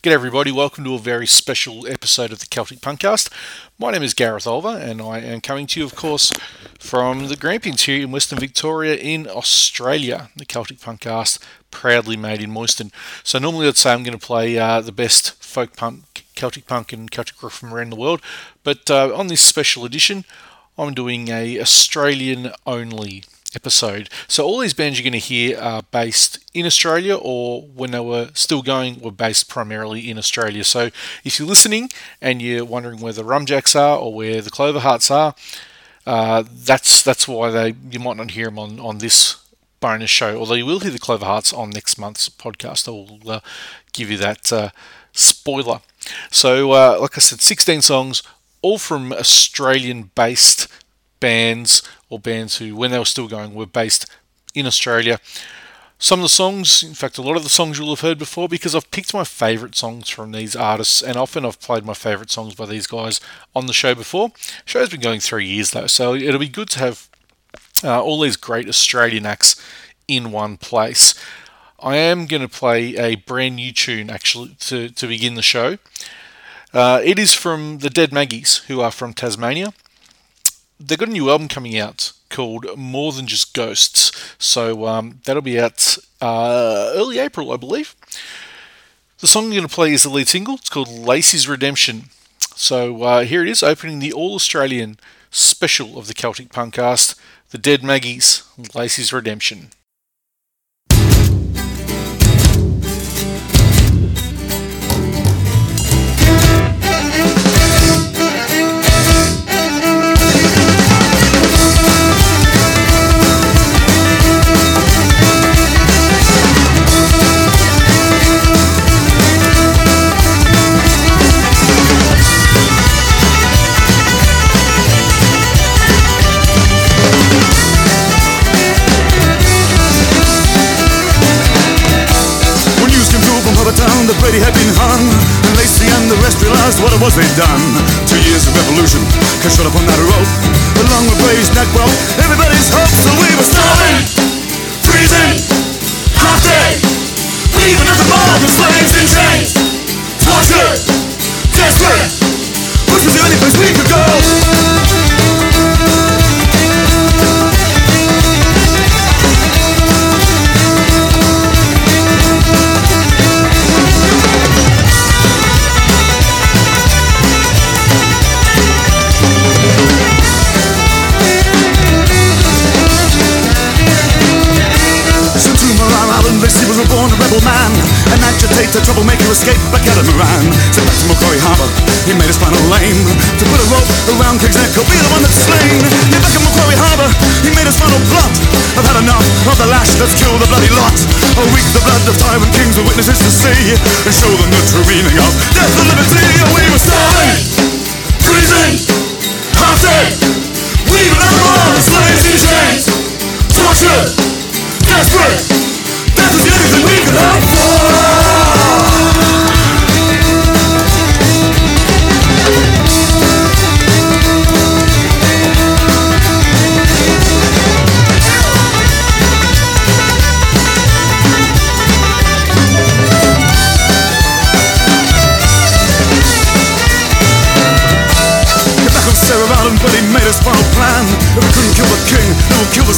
G'day, everybody. Welcome to a very special episode of the Celtic Punkcast. My name is Gareth Olver, and I am coming to you, of course, from the Grampians here in Western Victoria in Australia. The Celtic Punkcast, proudly made in Moyston. So, normally I'd say I'm going to play uh, the best folk punk, Celtic punk, and Celtic rock from around the world, but uh, on this special edition, I'm doing a Australian only episode. So all these bands you're going to hear are based in Australia or when they were still going were based primarily in Australia. So if you're listening and you're wondering where the Rumjacks are or where the Clover Hearts are, uh, that's that's why they you might not hear them on, on this bonus show. Although you will hear the Clover Hearts on next month's podcast. I will uh, give you that uh, spoiler. So uh, like I said, 16 songs, all from Australian-based bands or bands who, when they were still going, were based in Australia. Some of the songs, in fact, a lot of the songs you'll have heard before because I've picked my favourite songs from these artists, and often I've played my favourite songs by these guys on the show before. The show's been going three years though, so it'll be good to have uh, all these great Australian acts in one place. I am going to play a brand new tune actually to, to begin the show. Uh, it is from the Dead Maggies, who are from Tasmania they've got a new album coming out called More Than Just Ghosts. So um, that'll be out uh, early April, I believe. The song I'm going to play is the lead single. It's called Lacey's Redemption. So uh, here it is, opening the All Australian special of the Celtic Punkcast, The Dead Maggies, Lacey's Redemption.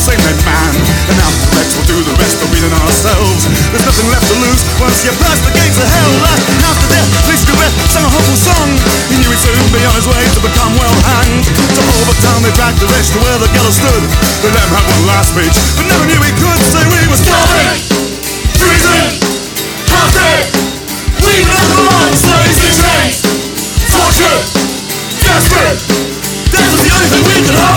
Same man. And now rest will do the rest of reading ourselves. There's nothing left to lose once you pass the gates of hell. And After death, Lee Stewart sang a hopeful song. He knew he'd soon be on his way to become well hanged. To Holbrook town they dragged the rest to where the gallows stood. They let him have one last speech, but never knew he could say we were starving. Freezing, half dead Leaving us alone, slaves in chains Tortured, desperate. That was the only thing we could hope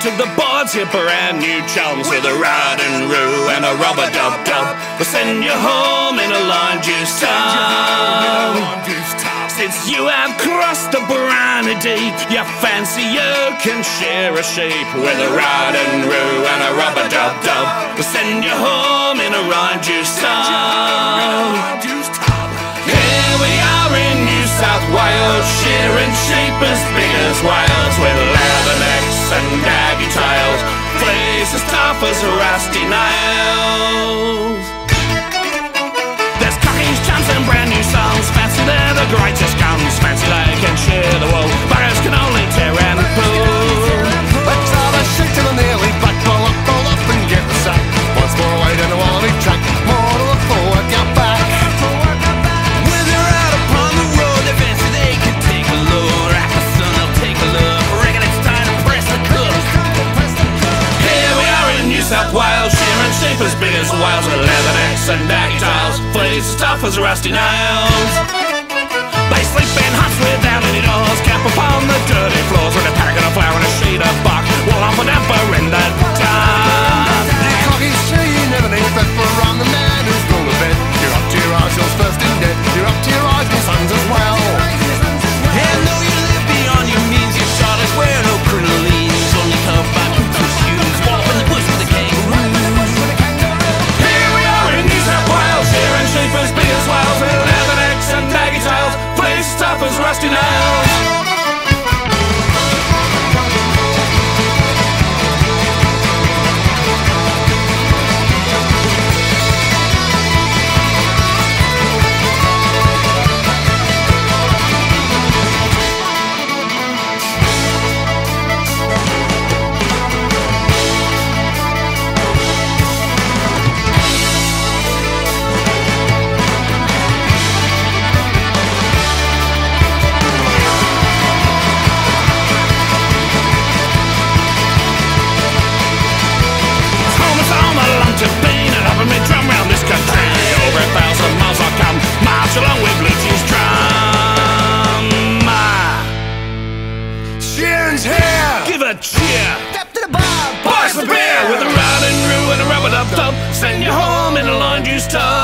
to the boards, hit brand new chums with a rod and roo and a rubber dub dub. We'll send you home in a lime juice tub. Since you have crossed the Brandy, you fancy you can share a shape with a rod and roo and a rubber dub dub. We'll send you home in a lime juice tub. Here we are in New South Wales, sharing shape as big as Wales with leather necks and fleas as tough as a rusty nails. There's cockies, chants and brand new songs, fancy they're the greatest guns, fancy they can share the world, buggers can only sharing as big as Wales with leathernecks and daggy tails, fleas as tough as rusty nails. They sleep in huts without any doors, camp upon the dirty floors with a pack and a flower and a sheet of bark, wall off a damper in the dark. You cockies sure you never need fit for I'm the man who's full of it. You're up to your eyes, yours first in debt. You're up to your eyes, my sons as well. Tough rusty nails. March along with Blue Cheese drum. Sharon's here! Give a cheer. Step to the bar, Boys the beer with a riding roo and a rubber dub dub. Send you home in a lime juice tub.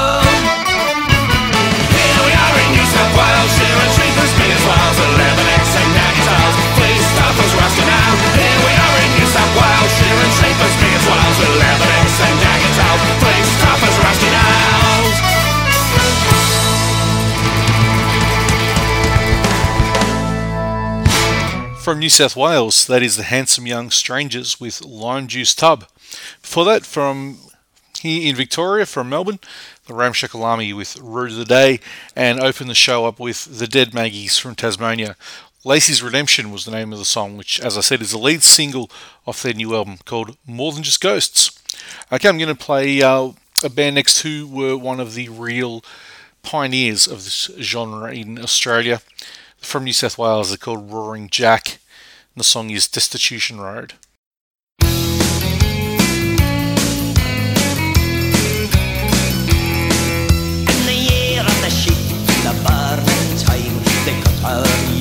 From New South Wales, that is the Handsome Young Strangers with Lime Juice Tub. Before that, from here in Victoria, from Melbourne, the Ramshackle Army with Root of the Day, and open the show up with the Dead Maggies from Tasmania. Lacey's Redemption was the name of the song, which, as I said, is the lead single off their new album called More Than Just Ghosts. Okay, I'm going to play uh, a band next who were one of the real pioneers of this genre in Australia. From New South Wales, they're called Roaring Jack. And the song is Destitution Road. Burning time, they cut our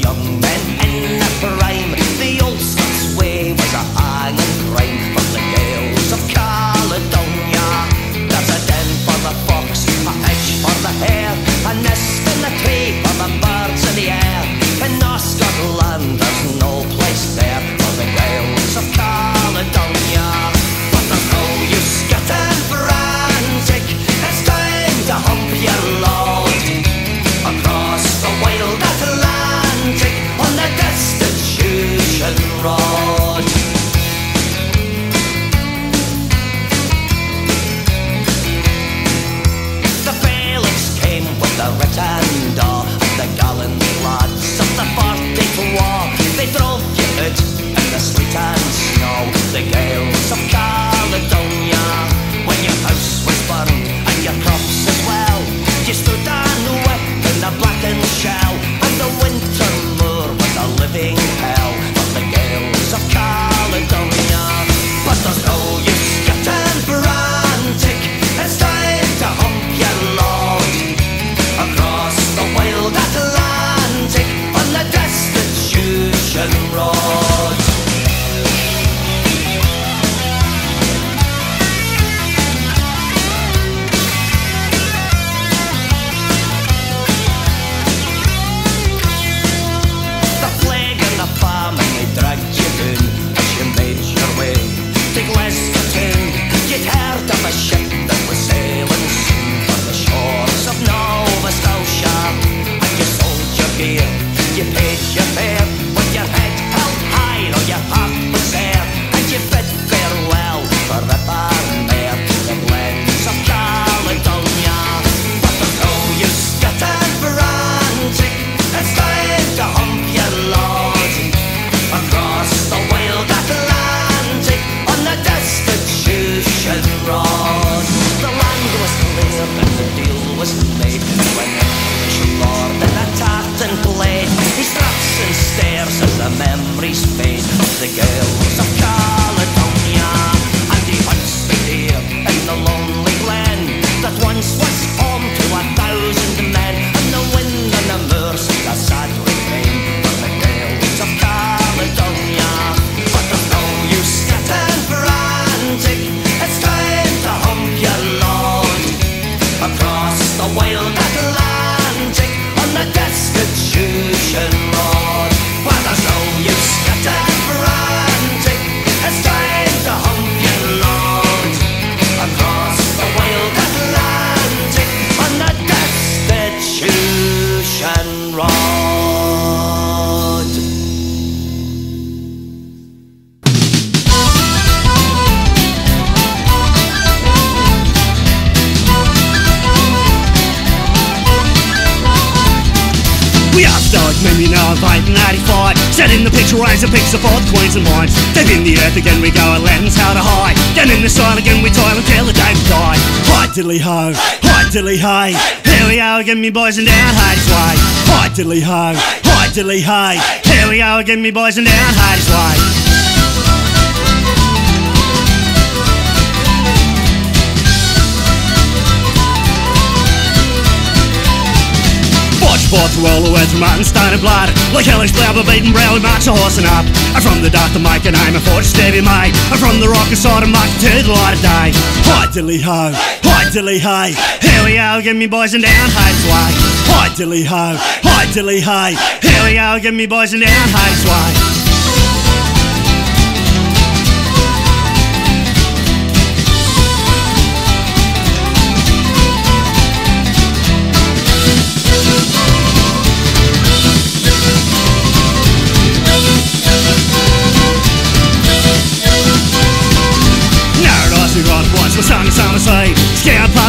queens and wines Deep in the earth again, we go a lens how to hide Down in the sun again, we toil until the day we die. Hi diddly ho, hi diddly hey Here we go again, me boys and down Hades way. Hi diddly ho, hi diddly hey Here we go again, me boys and down Hades way Forth through all the words from Martin Stein and blood Like hellish blabber beating brow, we march a horsing up And from the dark to make an aim and forge steady mate And from the rock side and mark to the light of day. Hi dilly ho, hi dilly hey Here we go, give me boys and down Hades way Hi dilly ho, hi dilly hey Here we go, give me boys and down Hades way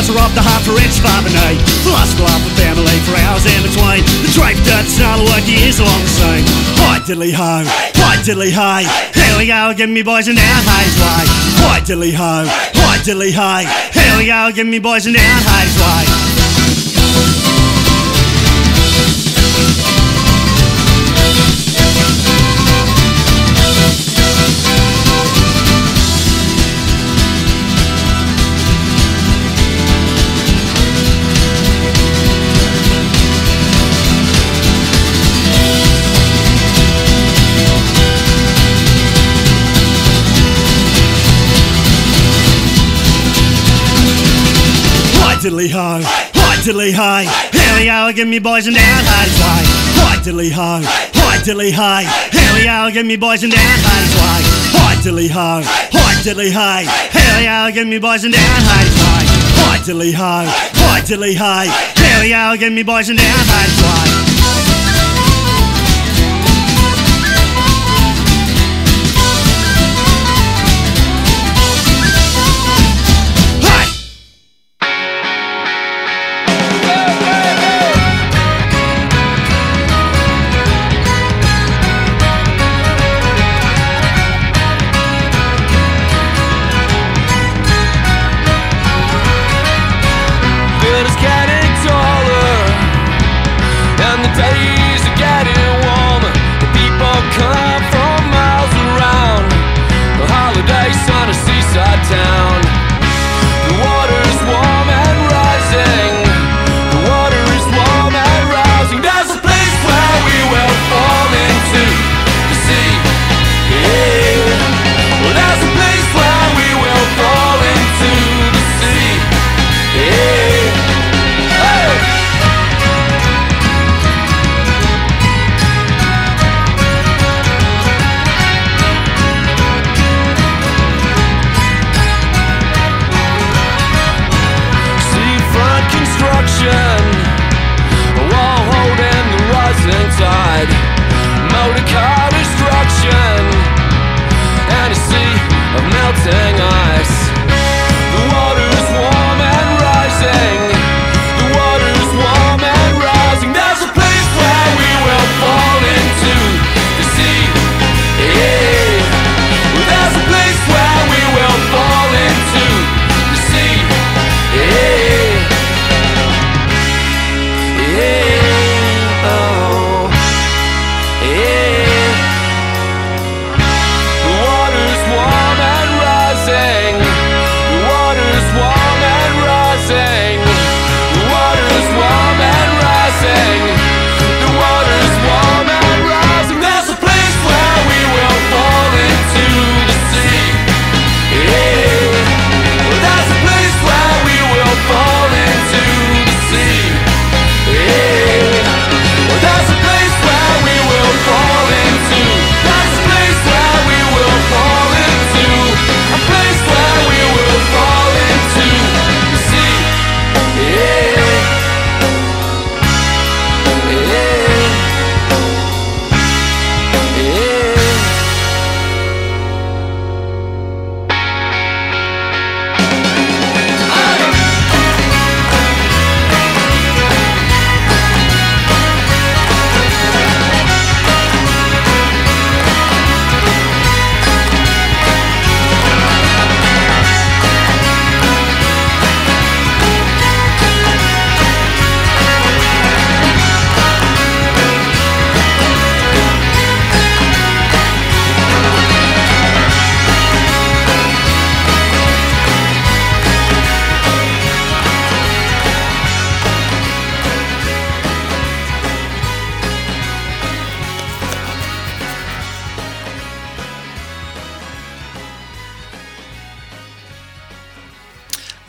Parts are off the heart for each Farbonnet Philosopher life for family for hours in between. The drape dirt, not the work years along the scene Hi diddly ho, hi diddly hey Here we go, give me boys and down Hades way Hi diddly ho, hi diddly hey Here we go, give me boys and down Hades way diddly ho, hi diddly hey. Here we go, give me boys and down Hades way. Hi diddly ho, hi diddly hey. Here we go, give me boys and down Hades way. Hi diddly ho, hi diddly hey. Here we go, give me boys and down Hades way. Hi diddly ho, hi diddly hey. Here we go, give me boys and down Hades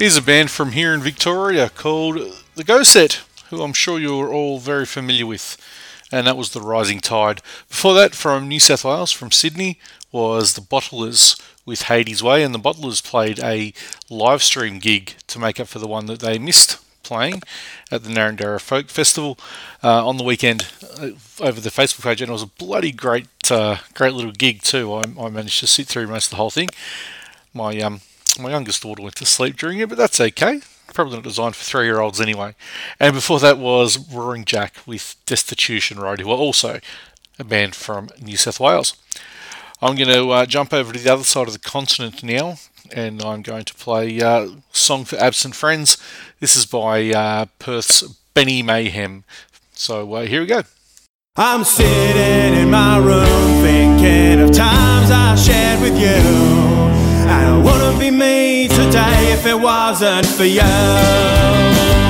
Here's a band from here in Victoria called The Go Set, who I'm sure you're all very familiar with, and that was The Rising Tide. Before that, from New South Wales, from Sydney, was The Bottlers with Hades Way, and The Bottlers played a live stream gig to make up for the one that they missed playing at the Narrandera Folk Festival uh, on the weekend uh, over the Facebook page, and it was a bloody great, uh, great little gig too. I, I, managed to sit through most of the whole thing. My um, my youngest daughter went to sleep during it, but that's okay. Probably not designed for three year olds anyway. And before that was Roaring Jack with Destitution Road, who are also a band from New South Wales. I'm going to uh, jump over to the other side of the continent now and I'm going to play uh, Song for Absent Friends. This is by uh, Perth's Benny Mayhem. So uh, here we go. I'm sitting in my room thinking of times I shared with you. It wouldn't be me today if it wasn't for you.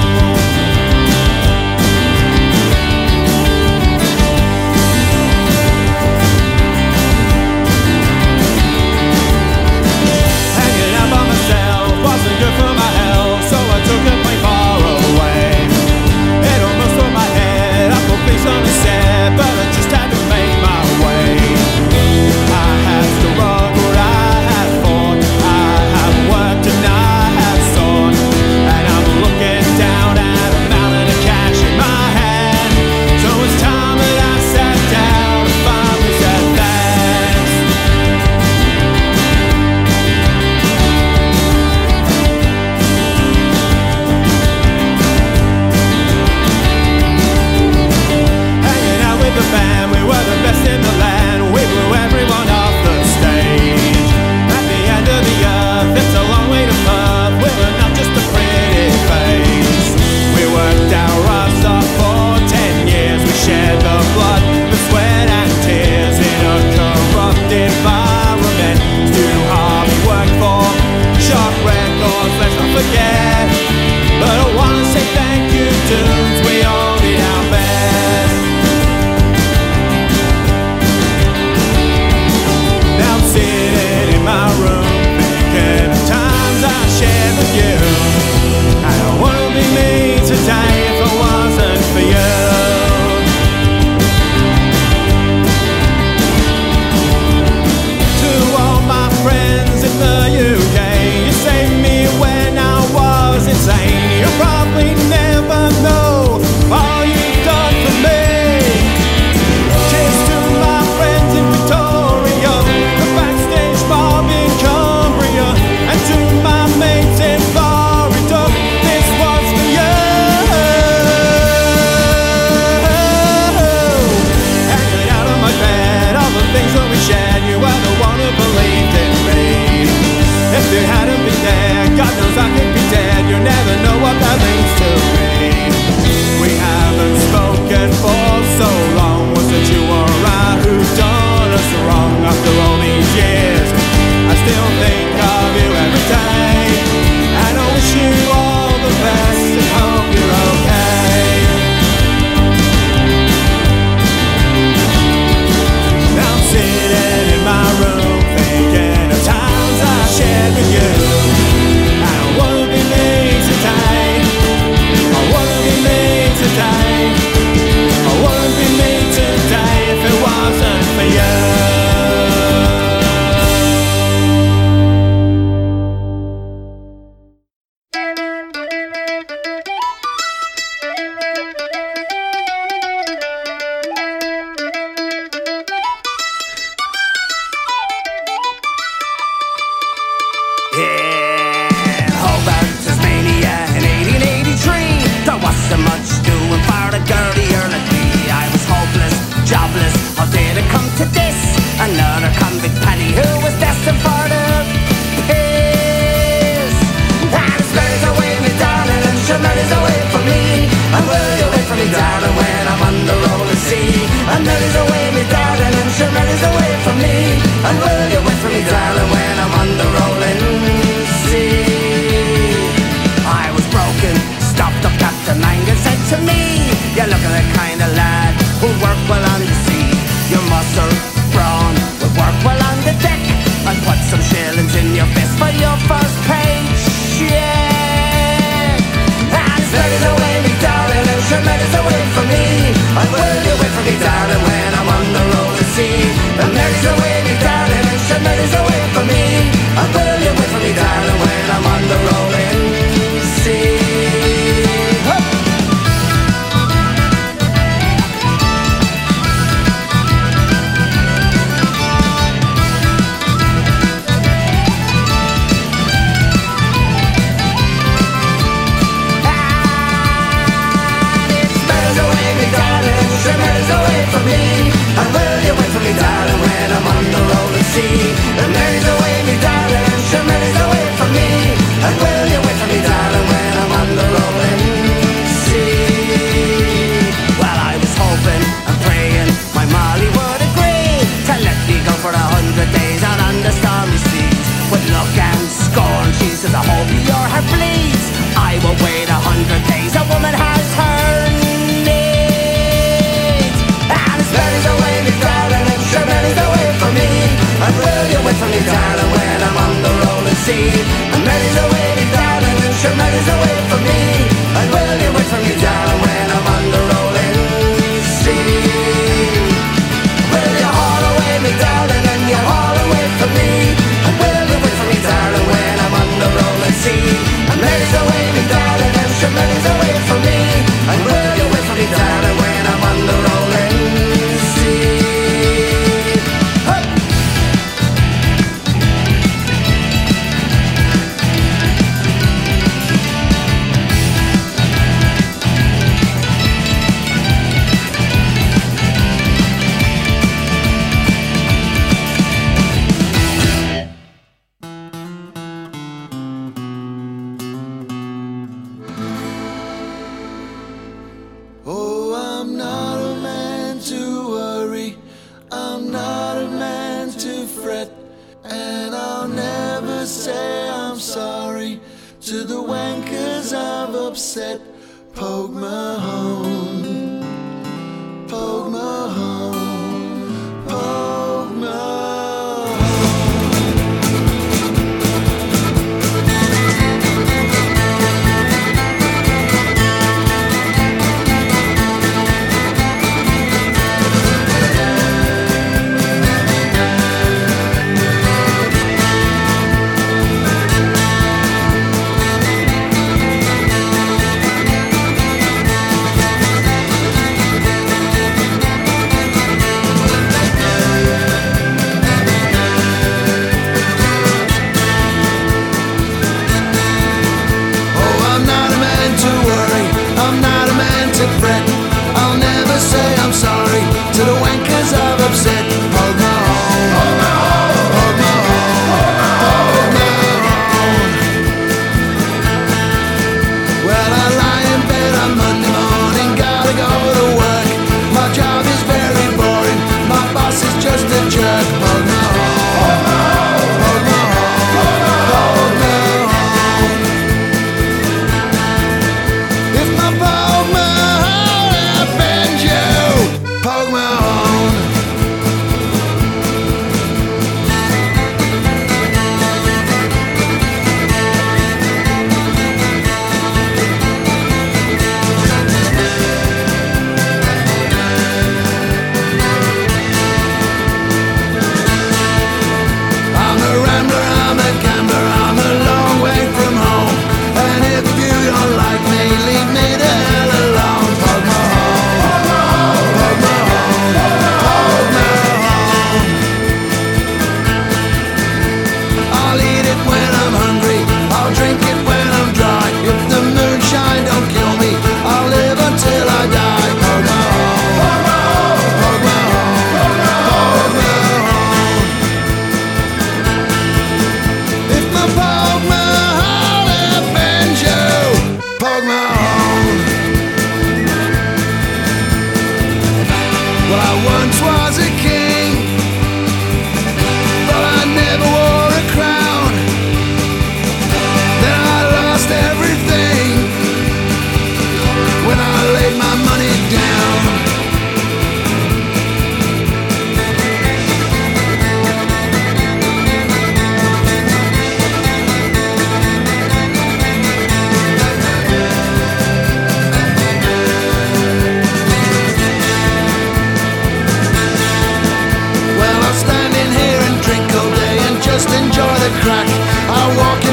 Enjoy the crack. I'm walking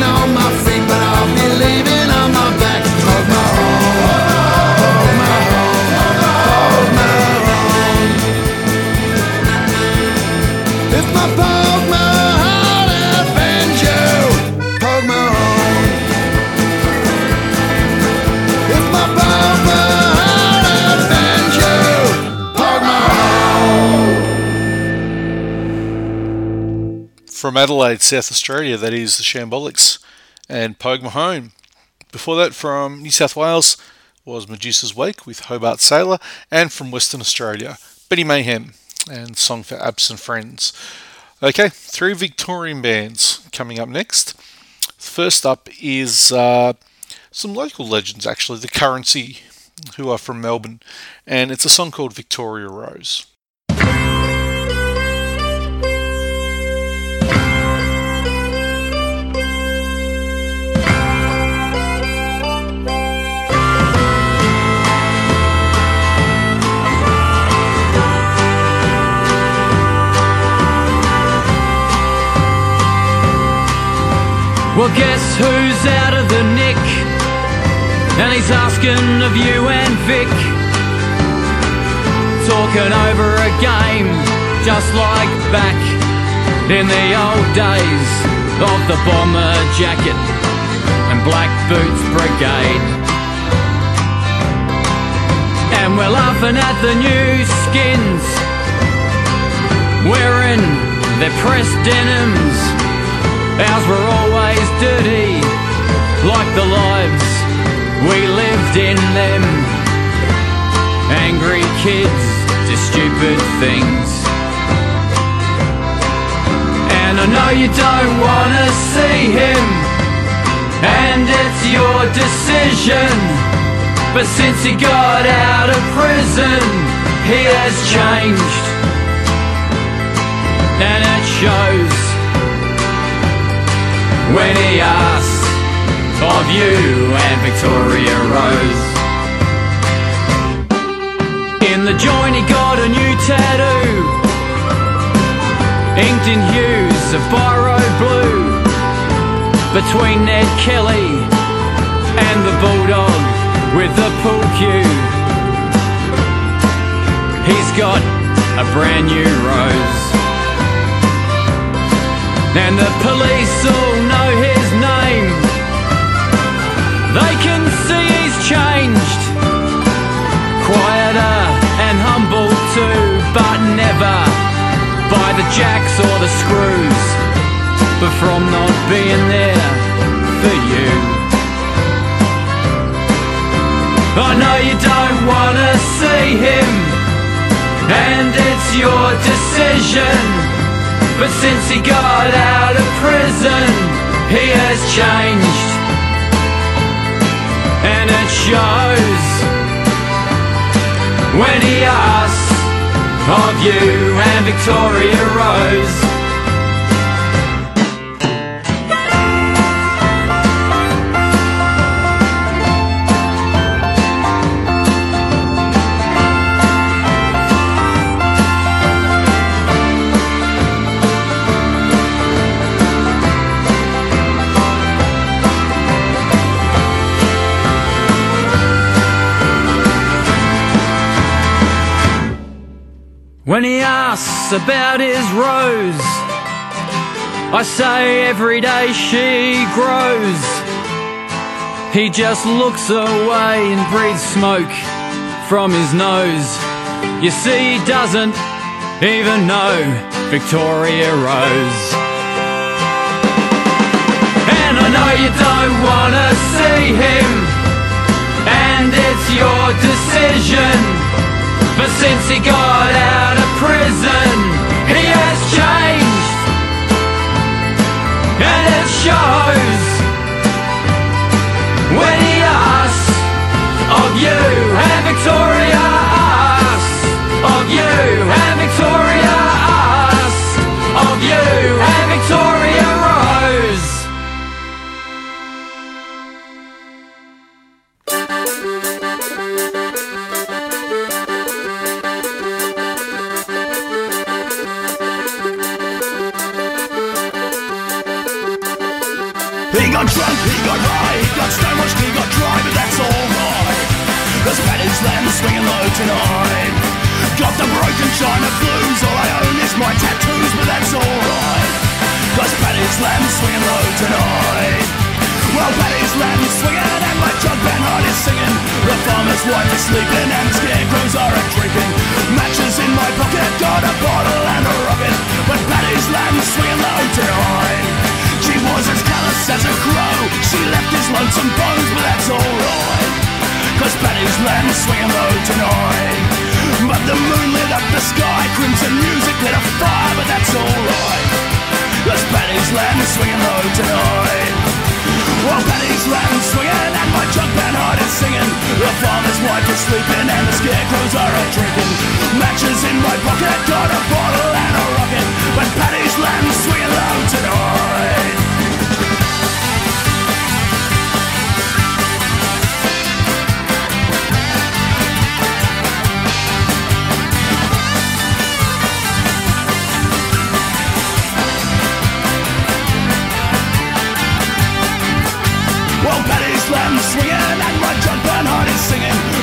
From Adelaide, South Australia, that is the Shambolics and Pogue Mahone. Before that, from New South Wales, was Medusa's Wake with Hobart Sailor, and from Western Australia, Betty Mayhem and Song for Absent Friends. Okay, three Victorian bands coming up next. First up is uh, some local legends, actually, the Currency, who are from Melbourne, and it's a song called Victoria Rose. Well, guess who's out of the nick? And he's asking of you and Vic. Talking over a game, just like back in the old days of the bomber jacket and black boots brigade. And we're laughing at the new skins, wearing their pressed denims. Ours were always dirty, like the lives we lived in them. Angry kids do stupid things. And I know you don't wanna see him, and it's your decision. But since he got out of prison, he has changed. And it shows when he asked of you and Victoria Rose. In the joint he got a new tattoo, inked in hues of biro blue, between Ned Kelly and the bulldog with the pool cue. He's got a brand new rose. And the police all know his name. They can see he's changed. Quieter and humble too But never by the jacks or the screws. But from not being there for you. I know you don't wanna see him And it's your decision but since he got out of prison, he has changed. And it shows when he asks of you and Victoria Rose. About his rose, I say every day she grows. He just looks away and breathes smoke from his nose. You see, he doesn't even know Victoria Rose. And I know you don't wanna see him, and it's your decision. But since he got out of prison, shows when he asks of you and Victoria asks of you and Victoria asks of you swinging low tonight. Got the broken china blues, all I own is my tattoos, but that's alright. Cause Paddy's land swinging low tonight. Well, Paddy's land swinging and my drug band heart is singing. The farmer's wife is sleeping and the scarecrows are a drinking. Matches in my pocket, got a bottle and a rocket. Sky, crimson music lit a fire, but that's alright. Cause Paddy's land swinging low tonight. Well, Paddy's land swinging and my jug band heart is singing. The farmer's wife is sleeping and the scarecrows are out drinking. Matches in my pocket, got a bottle and a rocket. But Paddy's land swinging low tonight.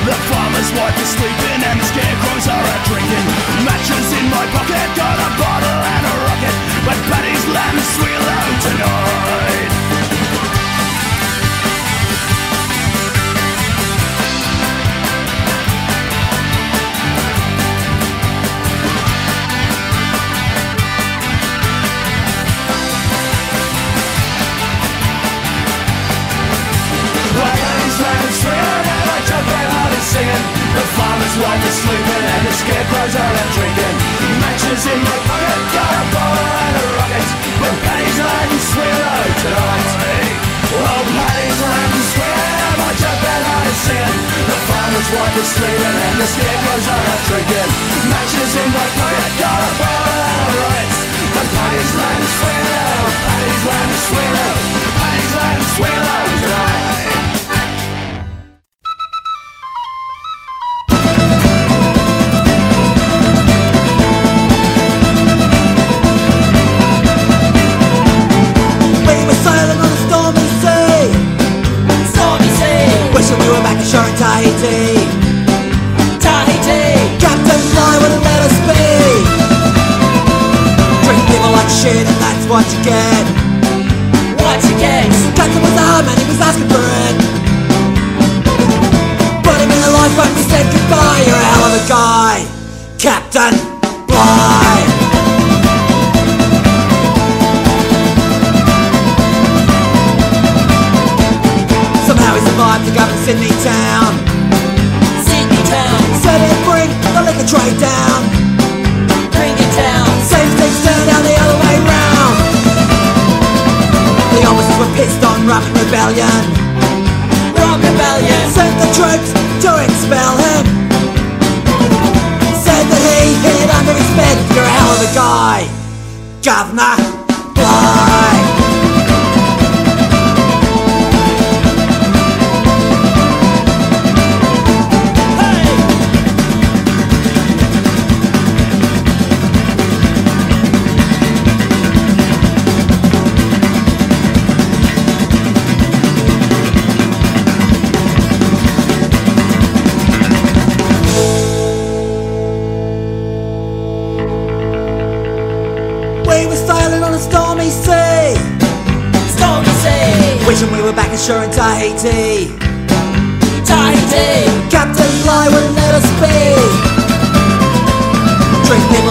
The farmer's wife is sleeping and the scarecrows are out drinking. Matches in my pocket, got a bottle and a rocket. But Paddy's swinging low tonight. Singing. The farmer's wife is sleeping and the scarecrows are out drinking. Matches in my pocket, got a bottle and a rocket. But Paddy's land is tonight. Well, Paddy's land and my band heart is singing. The farmer's wife is sleeping and the scarecrows are out drinking. Matches in my pocket, got a bottle and a rocket. But Paddy's land is. Paddy's land is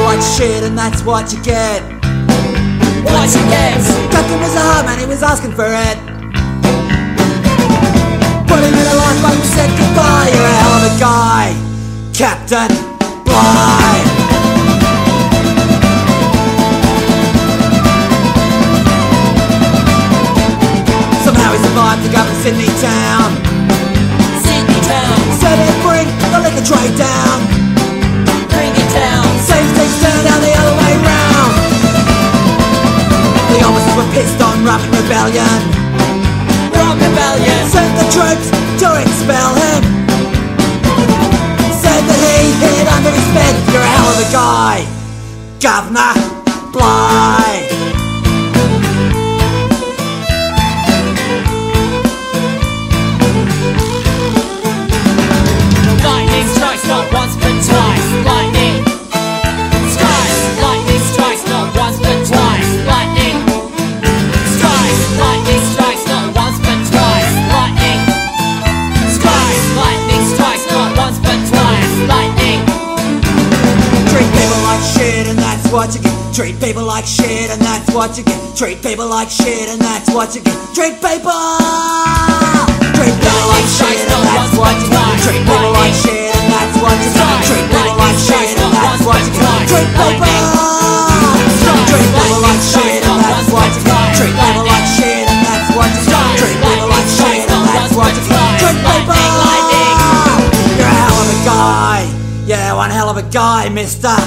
Like shit and that's what you get. What you get? Captain was a hard man, he was asking for it. Put him in a lifeboat and said goodbye. You're a hell of a guy, Captain Bligh. Somehow he survived to go to Sydney town. Sydney town. Said he'd bring the liquor trade down. Bring it down. Turned out the other way round. The officers were pissed on Robert Rebellion. Rob Rebellion. Sent the troops to expel him. Said that he hid under his bed. You're a hell of a guy. Governor Bligh. What you get. Treat people like shit, and that's what you get. Treat people like shit, and that's what you get. Treat people. Treat people like shit, and that's what you get. Treat people like shit, and that's what you get. Treat people like shit, and that's what you get. Treat people. Treat people like shit, and that's what you get. Treat people like shit, and that's what you get. Treat people like shit, and that's what you get. Treat people. You're a hell of a guy. Yeah, one hell of a guy, Mister.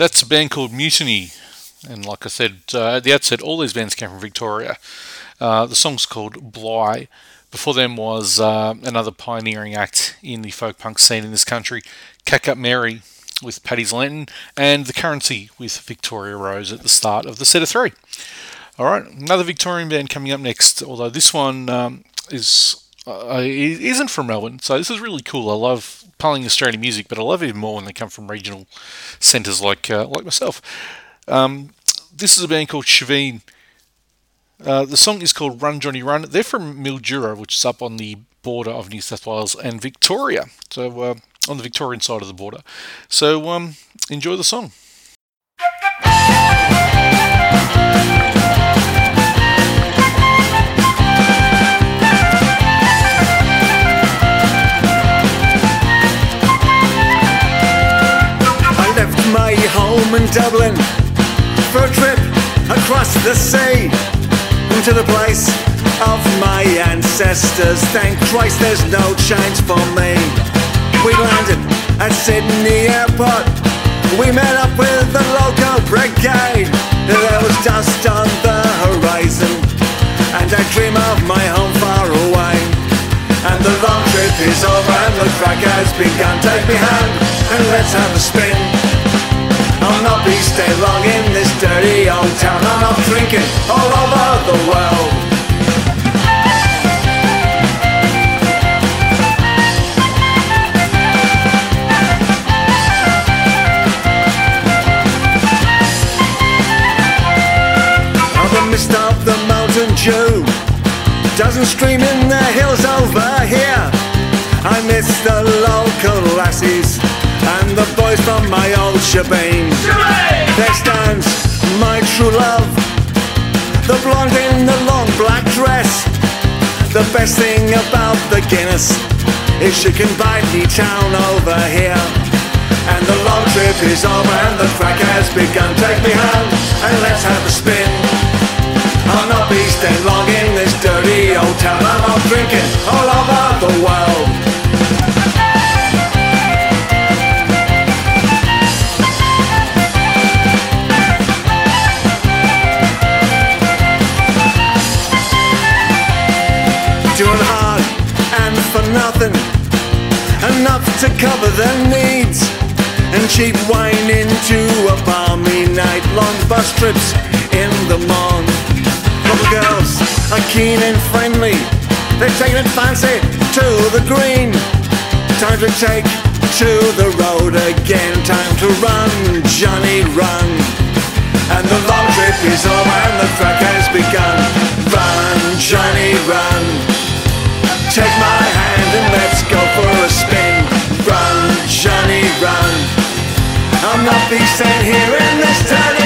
That's a band called Mutiny. And like I said uh, at the outset, all these bands came from Victoria. Uh, the song's called Bligh. Before them was uh, another pioneering act in the folk punk scene in this country, Cack Up Mary with Paddy's Lantern, and The Currency with Victoria Rose at the start of the set of three. All right, another Victorian band coming up next, although this one um, is uh, isn't from Melbourne, so this is really cool. I love playing Australian music, but I love it even more when they come from regional centres like uh, like myself. Um, this is a band called Shaveen. Uh, the song is called Run Johnny Run. They're from Mildura, which is up on the border of New South Wales and Victoria, so uh, on the Victorian side of the border. So um, enjoy the song. Home in Dublin for a trip across the sea to the place of my ancestors. Thank Christ there's no change for me. We landed at Sydney Airport. We met up with the local brigade. There was dust on the horizon, and I dream of my home far away. And the long trip is over and the track has begun. Take me hand and let's have a spin. I'll not be staying long in this dirty old town. I'm not drinking all over the world. Mist of the Mountain Dew doesn't stream in the hills over here. I miss the local lassies the boys from my old shebang. There stands my true love, the blonde in the long black dress. The best thing about the Guinness is she can bite the town over here. And the long trip is over and the crack has begun. Take me home and let's have a spin. I'll not be staying long in this dirty old town. I'm out drinking all over the world. Their needs. And cheap wine into a balmy night, long bus trips in the morn. Couple girls are keen and friendly, they're taking fancy to the green. Time to take to the road again, time to run, Johnny, run. And the long trip is over and the track has begun. Run, Johnny, run. Take my hand and let's go for a spin. I'll not be sent here in this town.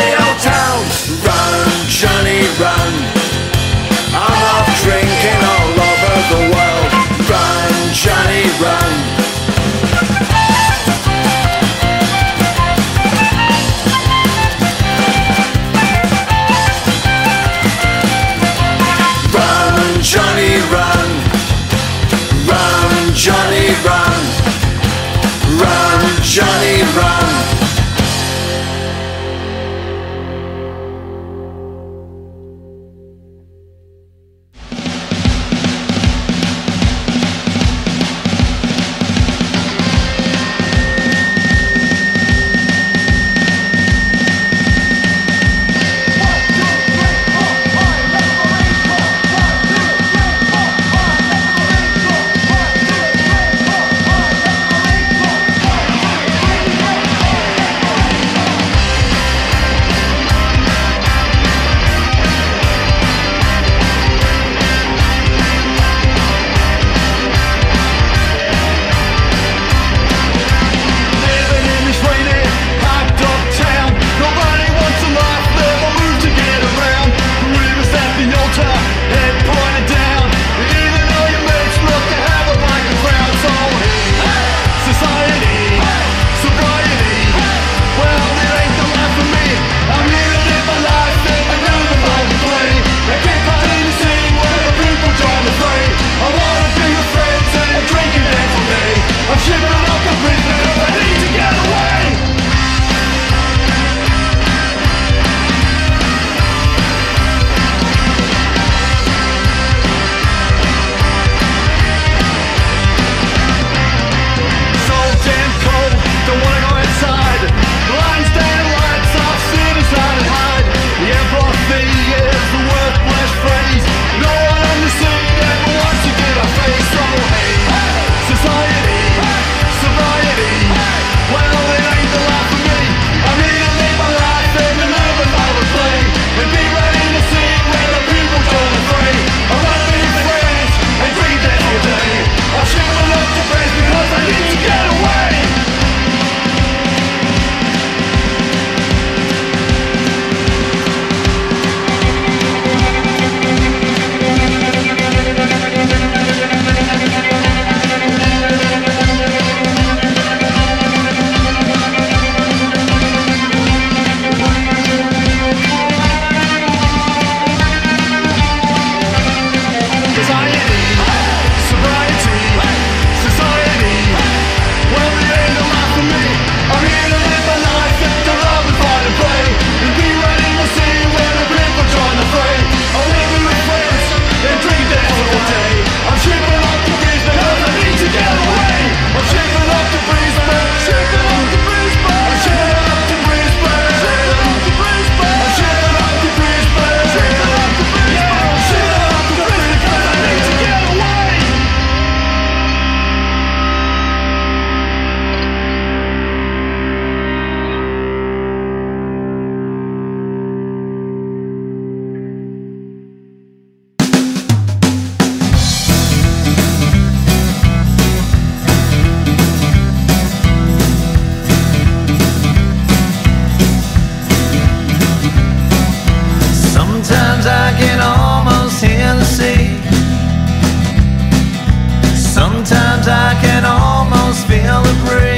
Sometimes I can almost feel the breeze.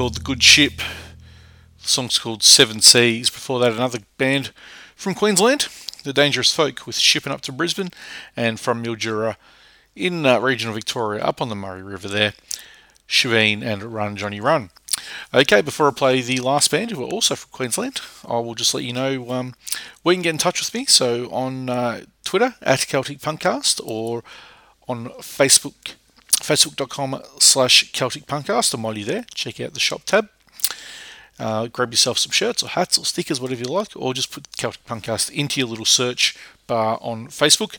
Called The Good Ship. The song's called Seven Seas. Before that, another band from Queensland, The Dangerous Folk, with Shipping Up to Brisbane, and from Mildura in uh, regional Victoria, up on the Murray River there, Shaveen and Run Johnny Run. Okay, before I play the last band, who are also from Queensland, I will just let you know um, where you can get in touch with me. So on uh, Twitter at Celtic Punkcast or on Facebook, facebook.com slash Celtic Punkcast. And while you're there, check out the shop tab. Uh, grab yourself some shirts or hats or stickers, whatever you like, or just put Celtic Punkcast into your little search bar on Facebook.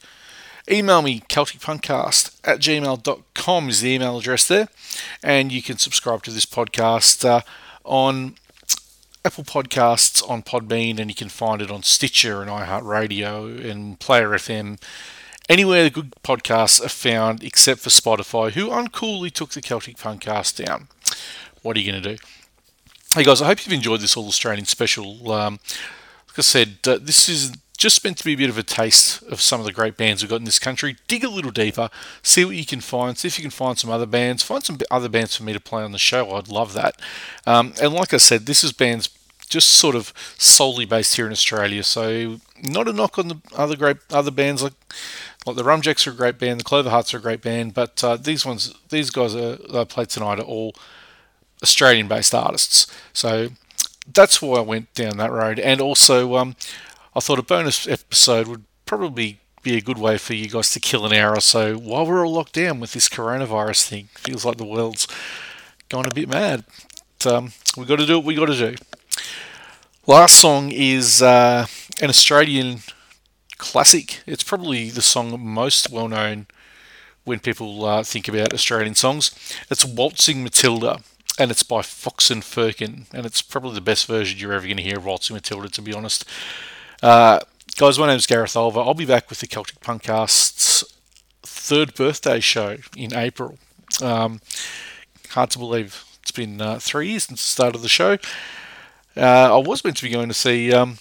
Email me, celticpunkcast at gmail.com is the email address there. And you can subscribe to this podcast uh, on Apple Podcasts, on Podbean, and you can find it on Stitcher and iHeartRadio and Player FM. Anywhere the good podcasts are found except for Spotify, who uncoolly took the Celtic Punkcast down. What are you going to do? Hey guys, I hope you've enjoyed this All Australian special. Um, like I said, uh, this is just meant to be a bit of a taste of some of the great bands we've got in this country. Dig a little deeper, see what you can find, see if you can find some other bands, find some other bands for me to play on the show. I'd love that. Um, and like I said, this is bands just sort of solely based here in Australia. So not a knock on the other great other bands like like the Rumjacks are a great band, the Clover Hearts are a great band, but uh, these ones, these guys are, that I played tonight are all Australian-based artists. So that's why I went down that road. And also, um, I thought a bonus episode would probably be a good way for you guys to kill an hour or so while we're all locked down with this coronavirus thing. Feels like the world's gone a bit mad. But, um, we got to do what we got to do. Last song is uh, an Australian classic. It's probably the song most well known when people uh, think about Australian songs. It's Waltzing Matilda, and it's by Fox and Firkin, and it's probably the best version you're ever going to hear of Waltzing Matilda, to be honest. Uh, guys, my name's Gareth Oliver. I'll be back with the Celtic Punkcast's third birthday show in April. Um, hard to believe it's been uh, three years since the start of the show. Uh, I was meant to be going to see um,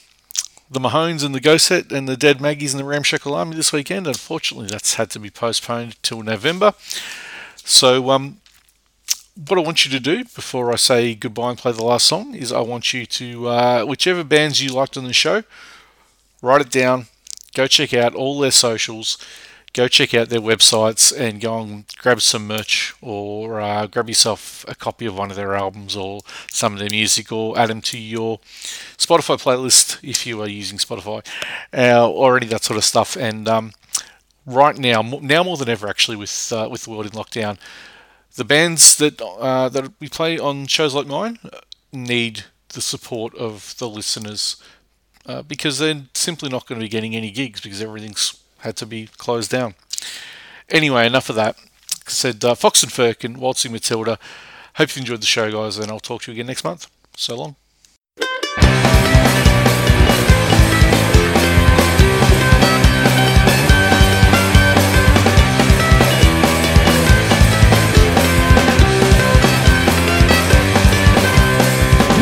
the Mahones and the Go Set and the Dead Maggies and the Ramshackle Army this weekend. Unfortunately, that's had to be postponed till November. So, um, what I want you to do before I say goodbye and play the last song is I want you to, uh, whichever bands you liked on the show, write it down, go check out all their socials, go check out their websites, and go and grab some merch or uh, grab yourself a copy of one of their albums or some of their music or add them to your Spotify playlist if you are using Spotify uh, or any of that sort of stuff. And um, right now, now more than ever, actually, with uh, with the world in lockdown, the bands that uh, that we play on shows like mine need the support of the listeners uh, because they're simply not going to be getting any gigs because everything's had to be closed down. Anyway, enough of that. I said uh, Fox and Firkin, Waltzing Matilda. Hope you enjoyed the show, guys, and I'll talk to you again next month. So long.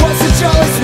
What's the choice?